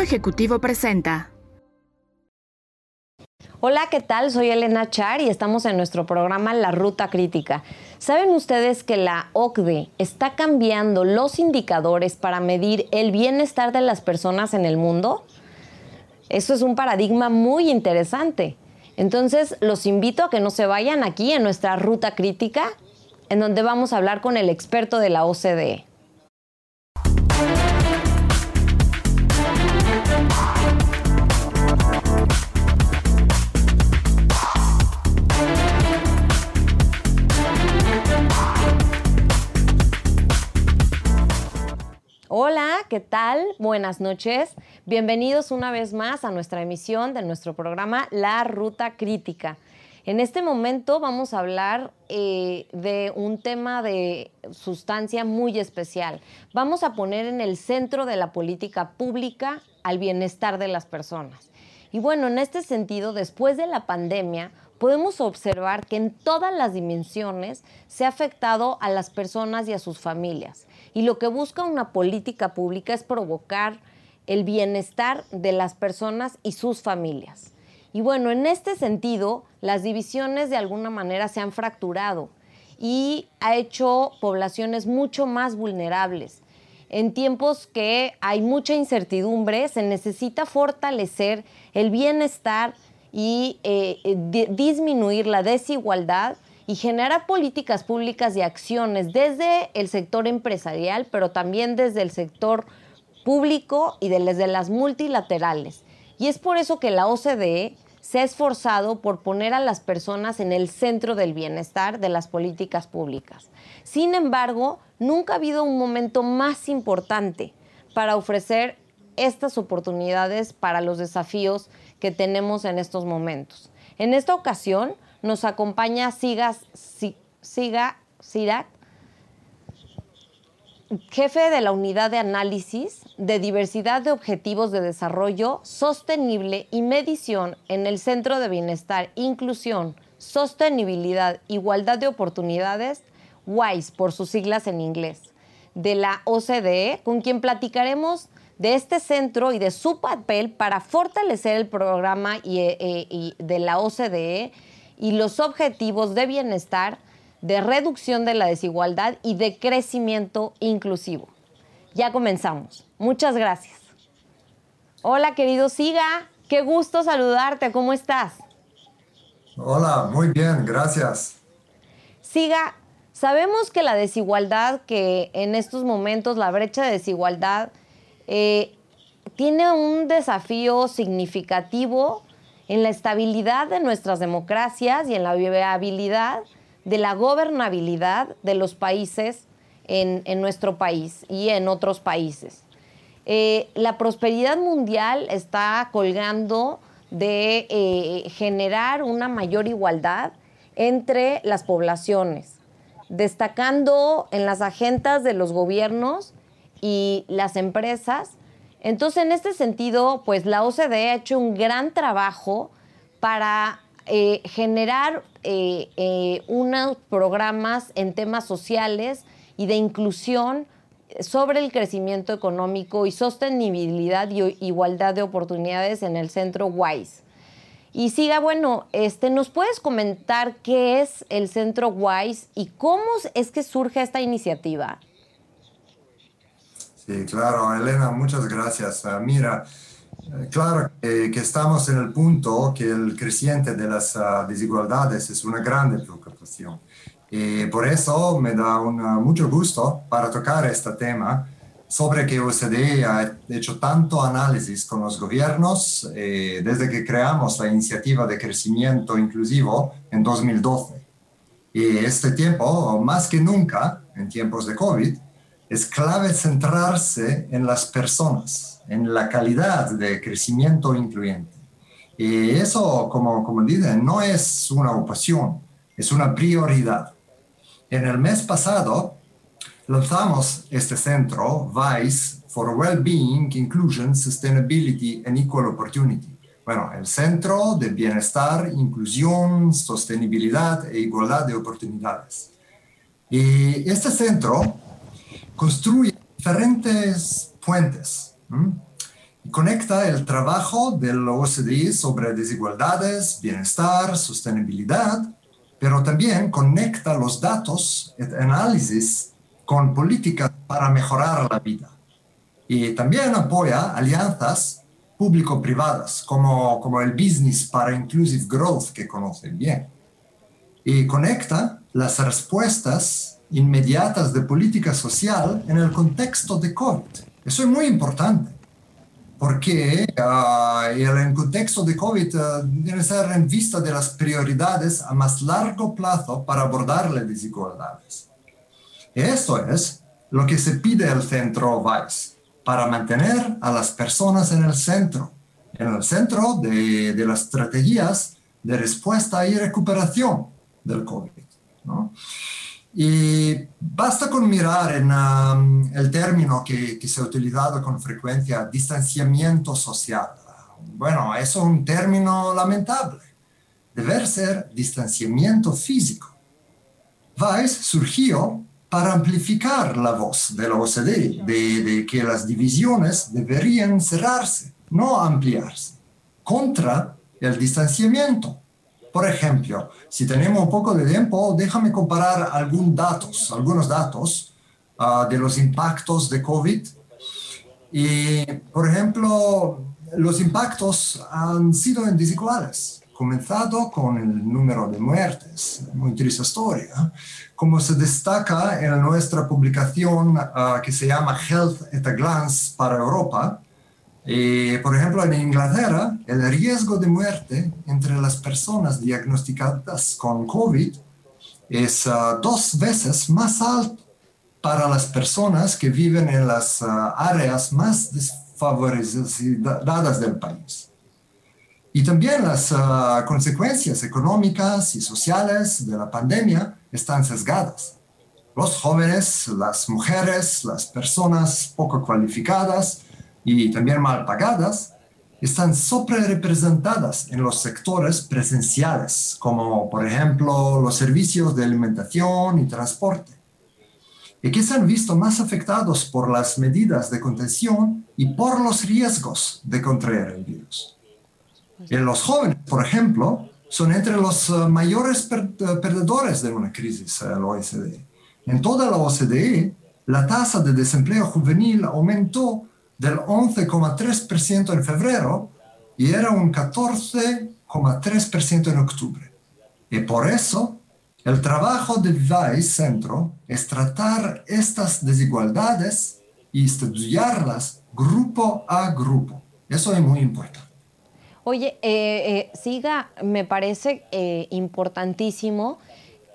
Ejecutivo presenta. Hola, ¿qué tal? Soy Elena Char y estamos en nuestro programa La Ruta Crítica. ¿Saben ustedes que la OCDE está cambiando los indicadores para medir el bienestar de las personas en el mundo? Eso es un paradigma muy interesante. Entonces, los invito a que no se vayan aquí en nuestra Ruta Crítica, en donde vamos a hablar con el experto de la OCDE. Hola, ¿qué tal? Buenas noches. Bienvenidos una vez más a nuestra emisión de nuestro programa La Ruta Crítica. En este momento vamos a hablar eh, de un tema de sustancia muy especial. Vamos a poner en el centro de la política pública al bienestar de las personas. Y bueno, en este sentido, después de la pandemia, podemos observar que en todas las dimensiones se ha afectado a las personas y a sus familias y lo que busca una política pública es provocar el bienestar de las personas y sus familias. Y bueno, en este sentido, las divisiones de alguna manera se han fracturado y ha hecho poblaciones mucho más vulnerables. En tiempos que hay mucha incertidumbre, se necesita fortalecer el bienestar y eh, disminuir la desigualdad y generar políticas públicas y acciones desde el sector empresarial, pero también desde el sector público y desde las multilaterales. Y es por eso que la OCDE se ha esforzado por poner a las personas en el centro del bienestar de las políticas públicas. Sin embargo, nunca ha habido un momento más importante para ofrecer estas oportunidades para los desafíos que tenemos en estos momentos. En esta ocasión, nos acompaña Siga, Siga Sirac, jefe de la unidad de análisis de diversidad de objetivos de desarrollo sostenible y medición en el Centro de Bienestar, Inclusión, Sostenibilidad, Igualdad de Oportunidades, WISE por sus siglas en inglés, de la OCDE, con quien platicaremos de este centro y de su papel para fortalecer el programa y, eh, y de la OCDE y los objetivos de bienestar, de reducción de la desigualdad y de crecimiento inclusivo. Ya comenzamos. Muchas gracias. Hola, querido Siga. Qué gusto saludarte. ¿Cómo estás? Hola, muy bien, gracias. Siga, sabemos que la desigualdad, que en estos momentos la brecha de desigualdad, eh, tiene un desafío significativo en la estabilidad de nuestras democracias y en la viabilidad de la gobernabilidad de los países en, nuestro país y en otros países. Eh, la prosperidad mundial está colgando de eh, generar una mayor igualdad entre las poblaciones, destacando en las agendas de los gobiernos y las empresas entonces, en este sentido, pues la OCDE ha hecho un gran trabajo para eh, generar eh, eh, unos programas en temas sociales y de inclusión sobre el crecimiento económico y sostenibilidad y igualdad de oportunidades en el centro WISE. Y siga, bueno, este, ¿nos puedes comentar qué es el centro WISE y cómo es que surge esta iniciativa? Sí, claro, Elena, muchas gracias. Ah, mira, eh, claro que estamos en el punto que el creciente de las ah, desigualdades es una grande preocupación. Y por eso me da mucho gusto para tocar este tema sobre que OCDE ha hecho tanto análisis con los gobiernos eh, desde que creamos la iniciativa de crecimiento inclusivo en 2012. Y este tiempo, más que nunca, en tiempos de COVID, es clave centrarse en las personas, en la calidad de crecimiento incluyente. Y eso, como, como no es una opción, es una prioridad. En el mes pasado lanzamos este centro, VICE, for Wellbeing, Inclusion, Sustainability and Equal Opportunity. Bueno, el Centro de Bienestar, Inclusión, Sostenibilidad e Igualdad de Oportunidades. Y este centro construye diferentes puentes. conecta el trabajo del OCDE sobre desigualdades, bienestar, sostenibilidad, pero también conecta los datos y análisis con políticas para mejorar la vida. Y también apoya alianzas público-privadas, como, como el Business para Inclusive Growth, que conocen bien. Y conecta las respuestas inmediatas de política social en el contexto de COVID. Eso es muy importante, porque uh, el contexto de COVID uh, debe ser en vista de las prioridades a más largo plazo para abordar las desigualdades. Esto es lo que se pide al centro VICE para mantener a las personas en el centro, en el centro de, de las estrategias de respuesta y recuperación del COVID. ¿no? Y basta con mirar en um, el término que, que, se ha utilizado con frecuencia, distanciamiento social. Bueno, eso es un término lamentable. Debe ser distanciamiento físico. Weiss surgió para amplificar la voz de la OCDE, de, de, que las divisiones deberían cerrarse, no ampliarse, contra el distanciamiento. Por ejemplo, si tenemos un poco de tiempo, déjame comparar algunos datos, algunos datos uh, de los impactos de COVID. Y, por ejemplo, los impactos han sido desiguales comenzado con el número de muertes, muy triste historia, como se destaca en nuestra publicación uh, que se llama Health at a Glance para Europa. Eh, por ejemplo, en Inglaterra, el riesgo de muerte entre las personas diagnosticadas con COVID es uh, dos veces más alto para las personas que viven en las uh, áreas más desfavorecidas del país. Y también las uh, consecuencias económicas y sociales de la pandemia están sesgadas. Los jóvenes, las mujeres, las personas poco cualificadas y también mal pagadas están representadas en los sectores presenciales, como por ejemplo los servicios de alimentación y transporte, y que se han visto más afectados por las medidas de contención y por los riesgos de contraer el virus. En los jóvenes, por ejemplo, son entre los uh, mayores per uh, perdedores de una crisis uh, la OECD. En toda la OCDE, la tasa de desempleo juvenil aumentó del 11,3% en febrero y era un 14,3% en octubre. Y por eso, el trabajo del VICE Centro es tratar estas desigualdades y estudiarlas grupo a grupo. Eso es muy importante. Oye, eh, eh, Siga, me parece eh, importantísimo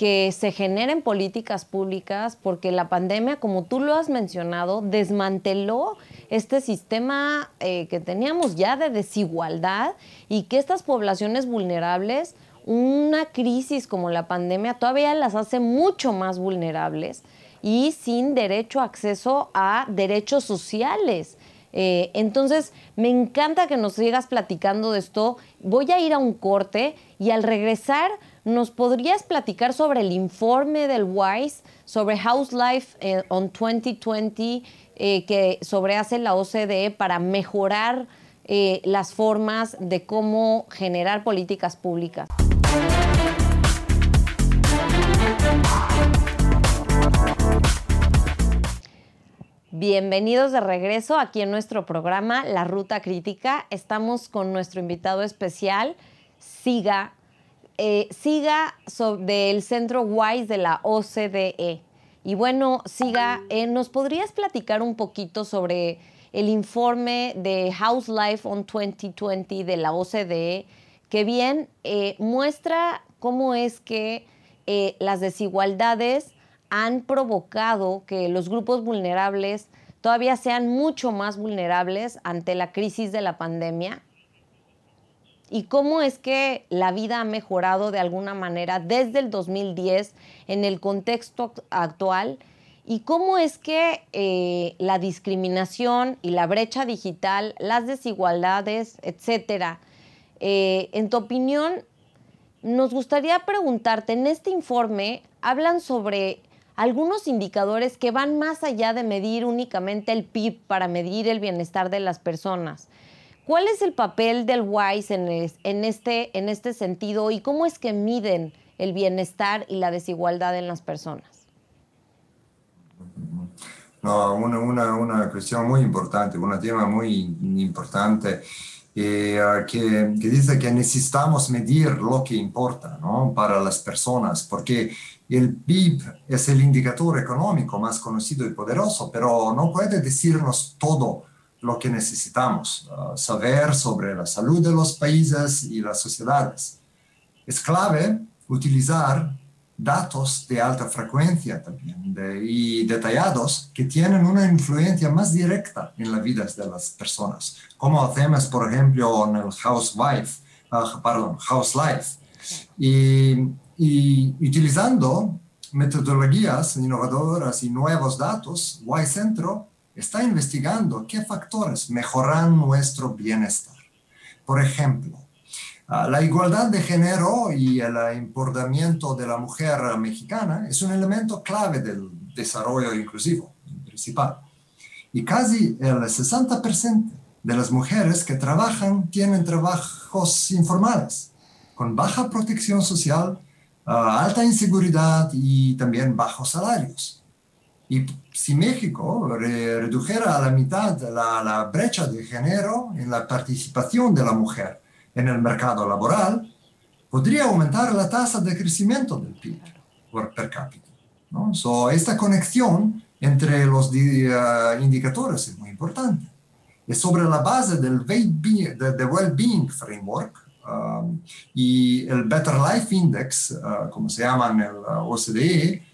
que se generen políticas públicas porque la pandemia, como tú lo has mencionado, desmanteló este sistema que teníamos ya de desigualdad y que estas poblaciones vulnerables, una crisis como la pandemia todavía las hace mucho más vulnerables y sin derecho a acceso a derechos sociales. Eh, entonces, me encanta que nos sigas platicando de esto. Voy a ir a un corte y al regresar, ¿nos podrías platicar sobre el informe del WISE, sobre House Life eh, on 2020, eh, que sobre hace la OCDE para mejorar las formas de cómo generar políticas públicas? Bienvenidos de regreso aquí en nuestro programa La Ruta Crítica. Estamos con nuestro invitado especial, Siga, eh, Siga del Centro WISE de la OCDE. Y bueno, Siga, eh, ¿nos podrías platicar un poquito sobre el informe de House Life on 2020 de la OCDE, que bien eh, muestra cómo es que las desigualdades han provocado que los grupos vulnerables todavía sean mucho más vulnerables ante la crisis de la pandemia? ¿Y cómo es que la vida ha mejorado de alguna manera desde el 2010 en el contexto actual? ¿Y cómo es que eh, la discriminación y la brecha digital, las desigualdades, etcétera, eh, en tu opinión, nos gustaría preguntarte, en este informe hablan sobre algunos indicadores que van más allá de medir únicamente el PIB para medir el bienestar de las personas. ¿Cuál es el papel del WISE en, este, en este sentido y cómo es que miden el bienestar y la desigualdad en las personas? No, una, una, una cuestión muy importante, un tema muy importante eh, que, que, dice que necesitamos medir lo que importa ¿no? para las personas, porque el PIB es el indicador económico más conocido y poderoso, pero no puede decirnos todo lo que necesitamos uh, saber sobre la salud de los países y las sociedades. Es clave utilizar datos de alta frecuencia también y detallados que tienen una influencia más directa en la vida de las personas, como hacemos, por ejemplo, en el Housewife, uh, perdón, House Life. Y, y, utilizando metodologías innovadoras y nuevos datos, Y Centro está investigando qué factores mejoran nuestro bienestar. Por ejemplo, ah, la igualdad de género y el empoderamiento de la mujer mexicana es un elemento clave del desarrollo inclusivo principal. Y casi el 60% de las mujeres que trabajan tienen trabajos informales, con baja protección social, ah, alta inseguridad y también bajos salarios. Y si México redujera a la mitad la, brecha de género en la participación de la mujer en el mercado laboral, podría aumentar la tasa de crecimiento del PIB por per cápita. ¿no? esta conexión entre los uh, indicadores es muy importante. Y sobre la base del Well-Being Framework um, y el Better Life Index, uh, como se llama en el uh, OCDE,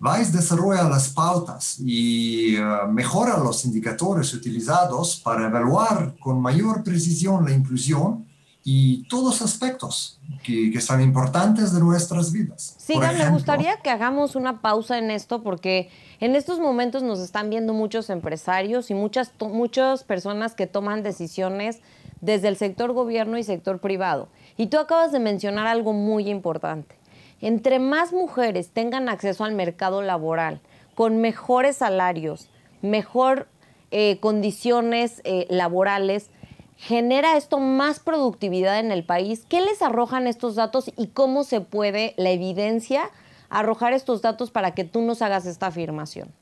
VICE desarrolla las pautas y eh, mejora los indicadores utilizados para evaluar con mayor precisión la inclusión y todos los aspectos que, que son importantes de nuestras vidas. Sí, me gustaría que hagamos una pausa en esto porque en estos momentos nos están viendo muchos empresarios y muchas, muchas personas que toman decisiones desde el sector gobierno y sector privado. Y tú acabas de mencionar algo muy importante entre más mujeres tengan acceso al mercado laboral, con mejores salarios, mejor eh, condiciones eh, laborales, genera esto más productividad en el país. ¿Qué les arrojan estos datos y cómo se puede la evidencia arrojar estos datos para que tú nos hagas esta afirmación?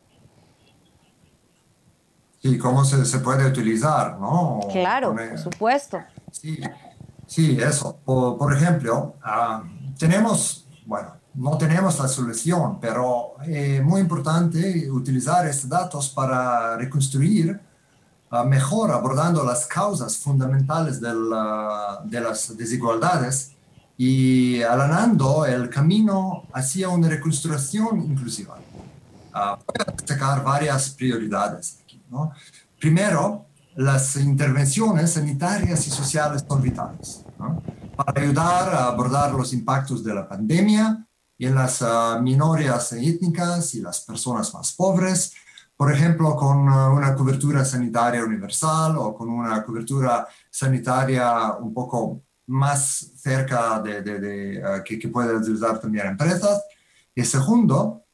Sí, cómo se, puede utilizar, ¿no? Claro, por supuesto. Sí, sí eso. Por, ejemplo, ah, tenemos bueno, no tenemos la solución, pero es muy importante utilizar estos datos para reconstruir ah, mejor abordando las causas fundamentales de, de las desigualdades y alanando el camino hacia una reconstrucción inclusiva. Uh, voy a destacar varias prioridades aquí. ¿no? Primero, las intervenciones sanitarias y sociales son vitales. ¿no? Para ayudar a abordar los impactos de la pandemia en las uh, minorías étnicas y las personas más pobres, por ejemplo, con uh, una cobertura sanitaria universal o con una cobertura sanitaria un poco más cerca de, de, uh, que, que puede utilizar también empresas. Y segundo,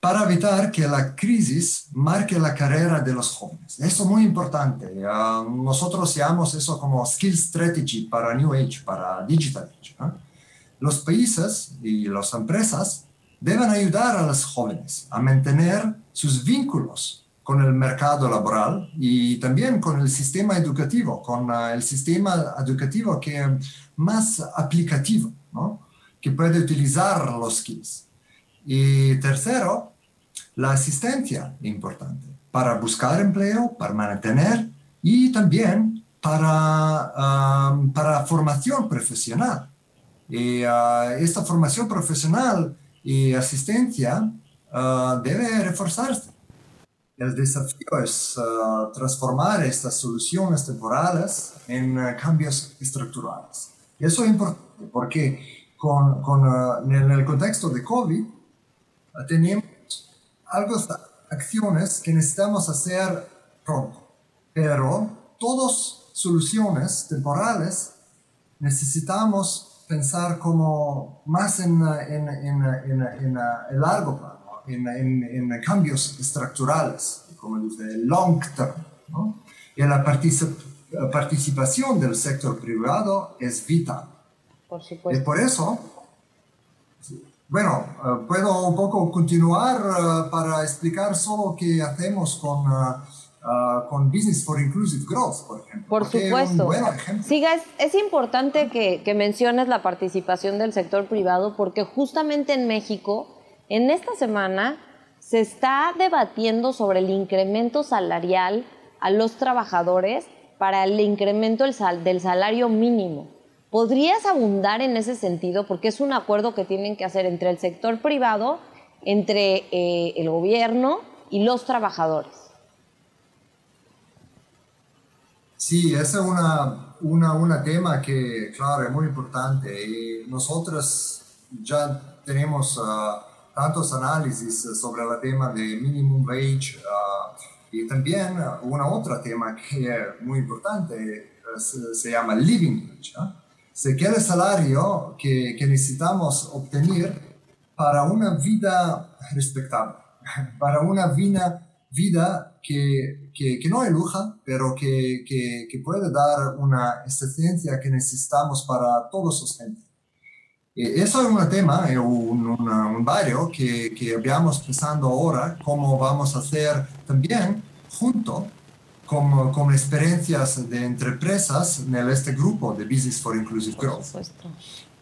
para evitar que la crisis marque la carrera de los jóvenes. Eso es muy importante. Ah, nosotros llamamos eso como Skill Strategy para New Age, para Digital Age. Los países y las empresas deben ayudar a los jóvenes a mantener sus vínculos con el mercado laboral y también con el sistema educativo, con ah, el sistema educativo que es más aplicativo, ¿no? que puede utilizar los skills. Y tercero, la asistencia importante para buscar empleo, para mantener y también para, um, para formación profesional. Y uh, esta formación profesional y asistencia uh, debe reforzarse. El desafío es uh, transformar estas soluciones temporales en cambios estructurales. Y eso es importante porque con, con, en el contexto de COVID tenemos algo, acciones que necesitamos hacer pronto, pero todas soluciones temporales necesitamos pensar como más en, en, en, en el largo plano, en, cambios estructurales, como dice, long term, ¿no? y la participación del sector privado es vital. Por supuesto. Y por eso, bueno, eh, puedo un poco continuar uh, para explicar solo qué hacemos con, uh, con Business for Inclusive Growth, por ejemplo. Por supuesto. Siga, es, es importante que, que menciones la participación del sector privado porque justamente en México, en esta semana, se está debatiendo sobre el incremento salarial a los trabajadores para el incremento del salario mínimo. ¿Podrías abundar en ese sentido? Porque es un acuerdo que tienen que hacer entre el sector privado, entre eh, el gobierno y los trabajadores. Sí, ese es una, una, tema que, claro, es muy importante. Y nosotros ya tenemos ah, tantos análisis sobre el tema de minimum wage ah, y también una otra tema que es muy importante se, llama living wage. Se quiere el salario que, que, necesitamos obtener para una vida respetable, para una vida, vida que, que, que no es luja, pero que, que, puede dar una existencia que necesitamos para todos los gente. Eso es un tema, un, un barrio que, que estamos pensando ahora cómo vamos a hacer también junto con, con experiencias de empresas en este grupo de Business for Inclusive Growth.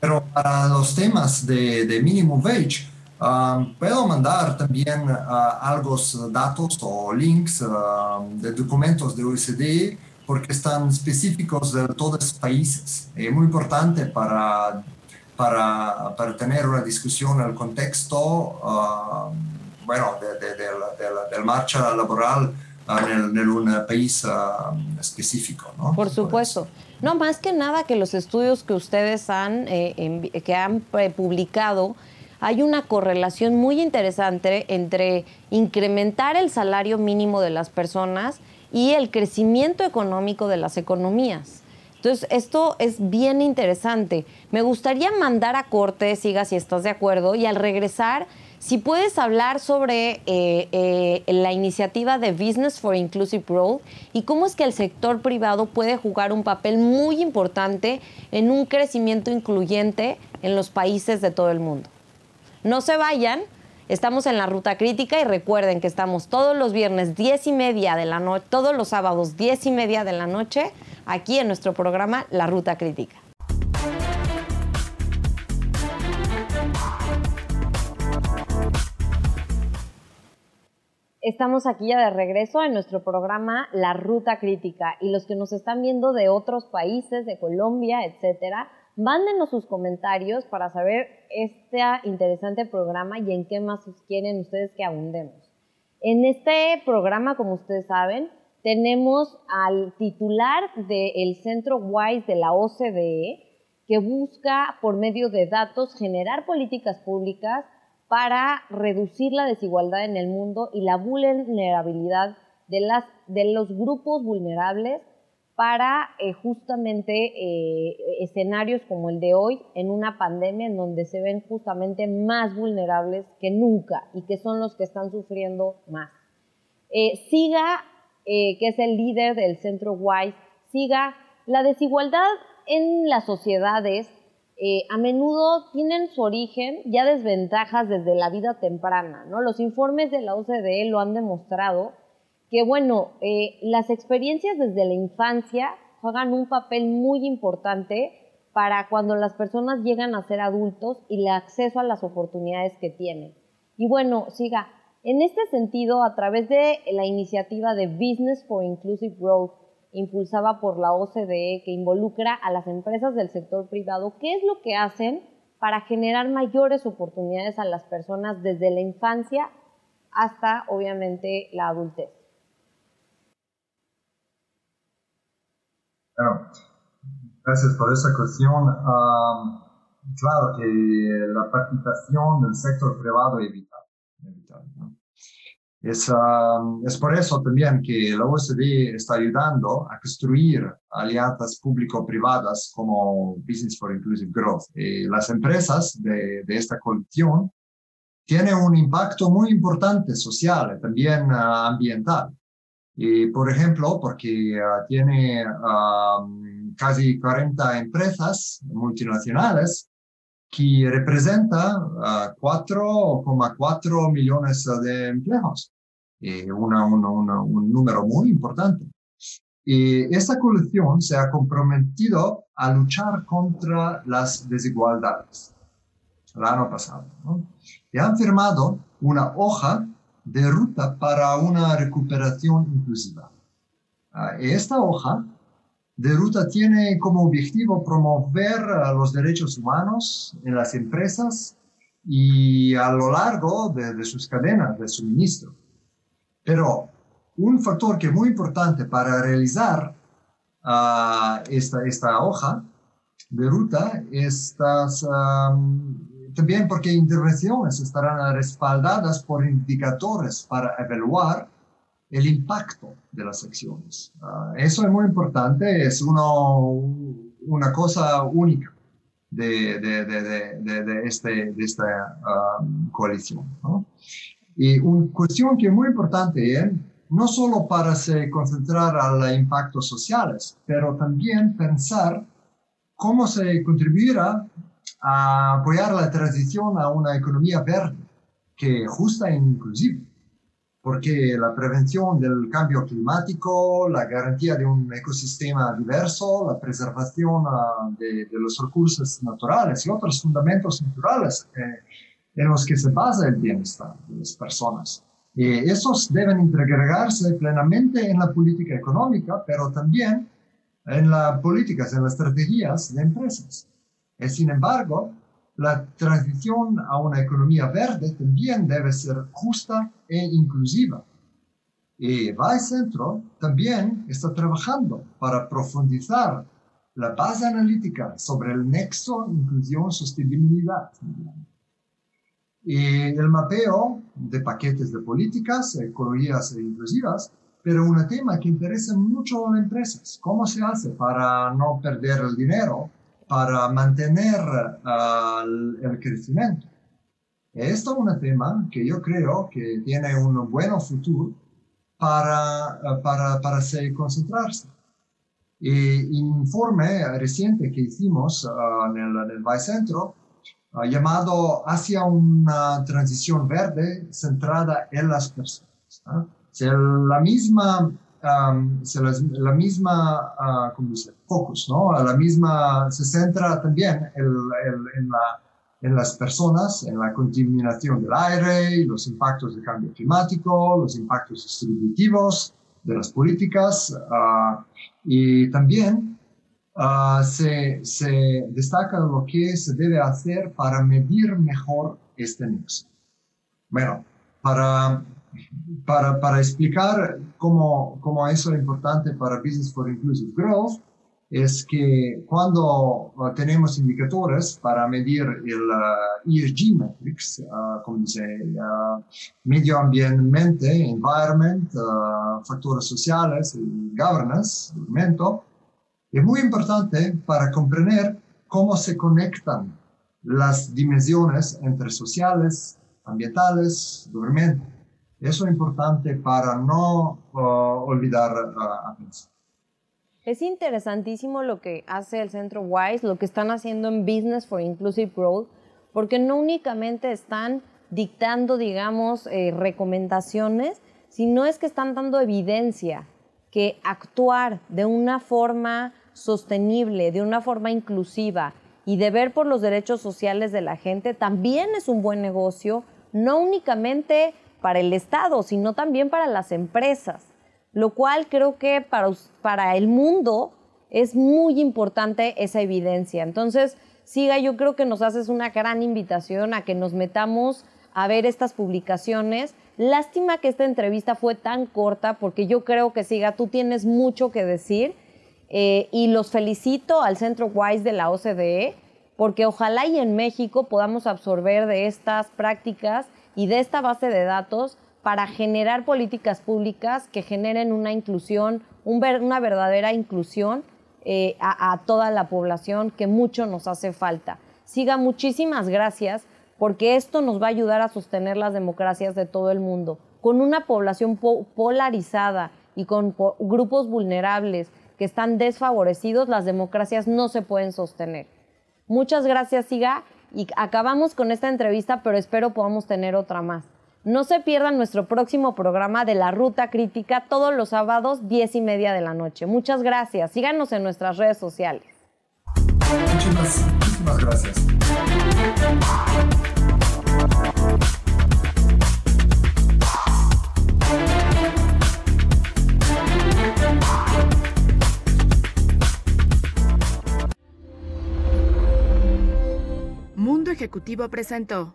Pero para los temas de, de minimum wage, um, puedo mandar también uh, algunos datos o links um, de documentos de OECD porque están específicos de todos los países. Es muy importante para para, para tener una discusión al contexto, uh, bueno, de, de, de, marcha laboral en, en, un país uh, específico, ¿no? Por supuesto. No, más que nada que los estudios que ustedes han, eh, que han eh, publicado, hay una correlación muy interesante entre incrementar el salario mínimo de las personas y el crecimiento económico de las economías. Entonces, esto es bien interesante. Me gustaría mandar a corte, siga si estás de acuerdo, y al regresar, si puedes hablar sobre eh, eh, la iniciativa de Business for Inclusive Growth y cómo es que el sector privado puede jugar un papel muy importante en un crecimiento incluyente en los países de todo el mundo. No se vayan, Estamos en la ruta crítica y recuerden que estamos todos los viernes 10 y media de la noche, todos los sábados 10 y media de la noche, aquí en nuestro programa La Ruta Crítica. Estamos aquí ya de regreso en nuestro programa La Ruta Crítica y los que nos están viendo de otros países, de Colombia, etcétera, Mándenos sus comentarios para saber este interesante programa y en qué más quieren ustedes que abundemos. En este programa, como ustedes saben, tenemos al titular del Centro WISE de la OCDE, que busca por medio de datos generar políticas públicas para reducir la desigualdad en el mundo y la vulnerabilidad de, las, de los grupos vulnerables para eh, justamente eh, escenarios como el de hoy en una pandemia en donde se ven justamente más vulnerables que nunca y que son los que están sufriendo más. Eh, siga, que es el líder del centro WISE, siga la desigualdad en las sociedades a menudo tienen su origen ya desventajas desde la vida temprana, ¿no? Los informes de la OCDE lo han demostrado que bueno, eh, las experiencias desde la infancia juegan un papel muy importante para cuando las personas llegan a ser adultos y el acceso a las oportunidades que tienen. Y bueno, siga, en este sentido, a través de la iniciativa de Business for Inclusive Growth, impulsada por la OCDE, que involucra a las empresas del sector privado, ¿qué es lo que hacen para generar mayores oportunidades a las personas desde la infancia hasta, obviamente, la adultez? Bueno, gracias por esa cuestión. claro que la participación del sector privado es vital. Es, es, por eso también que la OCDE está ayudando a construir alianzas público-privadas como Business for Inclusive Growth. las empresas de, de, esta coalición tienen un impacto muy importante social y también ah, ambiental. Y, por ejemplo, porque ah, tiene casi 40 empresas multinacionales que representan 4,4 millones de empleos, y un número muy importante. Y esta colección se ha comprometido a luchar contra las desigualdades el año pasado. Y han firmado una hoja de ruta para una recuperación inclusiva. Ah, esta hoja de ruta tiene como objetivo promover los derechos humanos en las empresas y a lo largo de, sus cadenas de suministro. Pero un factor que es muy importante para realizar ah, esta, esta hoja de ruta, estas, también porque intervenciones estarán respaldadas por indicadores para evaluar el impacto de las acciones. Ah, eso es muy importante, es uno, una cosa única de, de, de, de este, esta coalición. Y una cuestión que es muy importante es no solo para se concentrar los impactos sociales, pero también pensar cómo se contribuirá a apoyar la transición a una economía verde, que justa e inclusiva, porque la prevención del cambio climático, la garantía de un ecosistema diverso, la preservación ah, de, los recursos naturales y otros fundamentos naturales eh, en los que se basa el bienestar de las personas. Y esos deben integrarse plenamente en la política económica, pero también en las políticas, en las estrategias de empresas. Y sin embargo, la transición a una economía verde también debe ser justa e inclusiva. Y Vice Centro también está trabajando para profundizar la base analítica sobre el nexo inclusión-sostenibilidad. Y el mapeo de paquetes de políticas, ecologías e inclusivas, pero un tema que interesa mucho a las empresas. ¿Cómo se hace para no perder el dinero, para mantener uh, el, crecimiento? Esto es un tema que yo creo que tiene un buen futuro para, uh, para, para se concentrarse. Y informe reciente que hicimos uh, en el, en el Centro llamado hacia una transición verde centrada en las personas. la misma, la, misma uh, ¿cómo dice? focus, ¿no? La misma se centra también en, la, en, las personas, en la contaminación del aire, los impactos del cambio climático, los impactos distributivos de las políticas uh, y también Ah, se, se, destaca lo que se debe hacer para medir mejor este nexo. Bueno, para, para, para explicar cómo, cómo, eso es importante para Business for Inclusive Growth, es que cuando ah, tenemos indicadores para medir el ESG metrics, como dice, medio ambiente, environment, factores sociales governance, documento, es muy importante para comprender cómo se conectan las dimensiones entre sociales, ambientales, gobierno. Eso es importante para no uh, olvidar uh, a Es interesantísimo lo que hace el Centro WISE, lo que están haciendo en Business for Inclusive Growth, porque no únicamente están dictando, digamos, eh, recomendaciones, sino es que están dando evidencia que actuar de una forma sostenible, de una forma inclusiva y de ver por los derechos sociales de la gente también es un buen negocio, no únicamente para el Estado, sino también para las empresas, lo cual creo que para, para el mundo es muy importante esa evidencia. Entonces, Siga, yo creo que nos haces una gran invitación a que nos metamos a ver estas publicaciones. Lástima que esta entrevista fue tan corta porque yo creo que Siga, tú tienes mucho que decir eh, y los felicito al Centro WISE de la OCDE, porque ojalá y en México podamos absorber de estas prácticas y de esta base de datos para generar políticas públicas que generen una inclusión, una verdadera inclusión eh, a, a toda la población que mucho nos hace falta. Siga, muchísimas gracias porque esto nos va a ayudar a sostener las democracias de todo el mundo. Con una población polarizada y con grupos vulnerables que están desfavorecidos, las democracias no se pueden sostener. Muchas gracias, Siga, y acabamos con esta entrevista, pero espero podamos tener otra más. No se pierdan nuestro próximo programa de la Ruta Crítica todos los sábados, 10 y media de la noche. Muchas gracias. Síganos en nuestras redes sociales. muchísimas gracias. Ejecutivo presentó.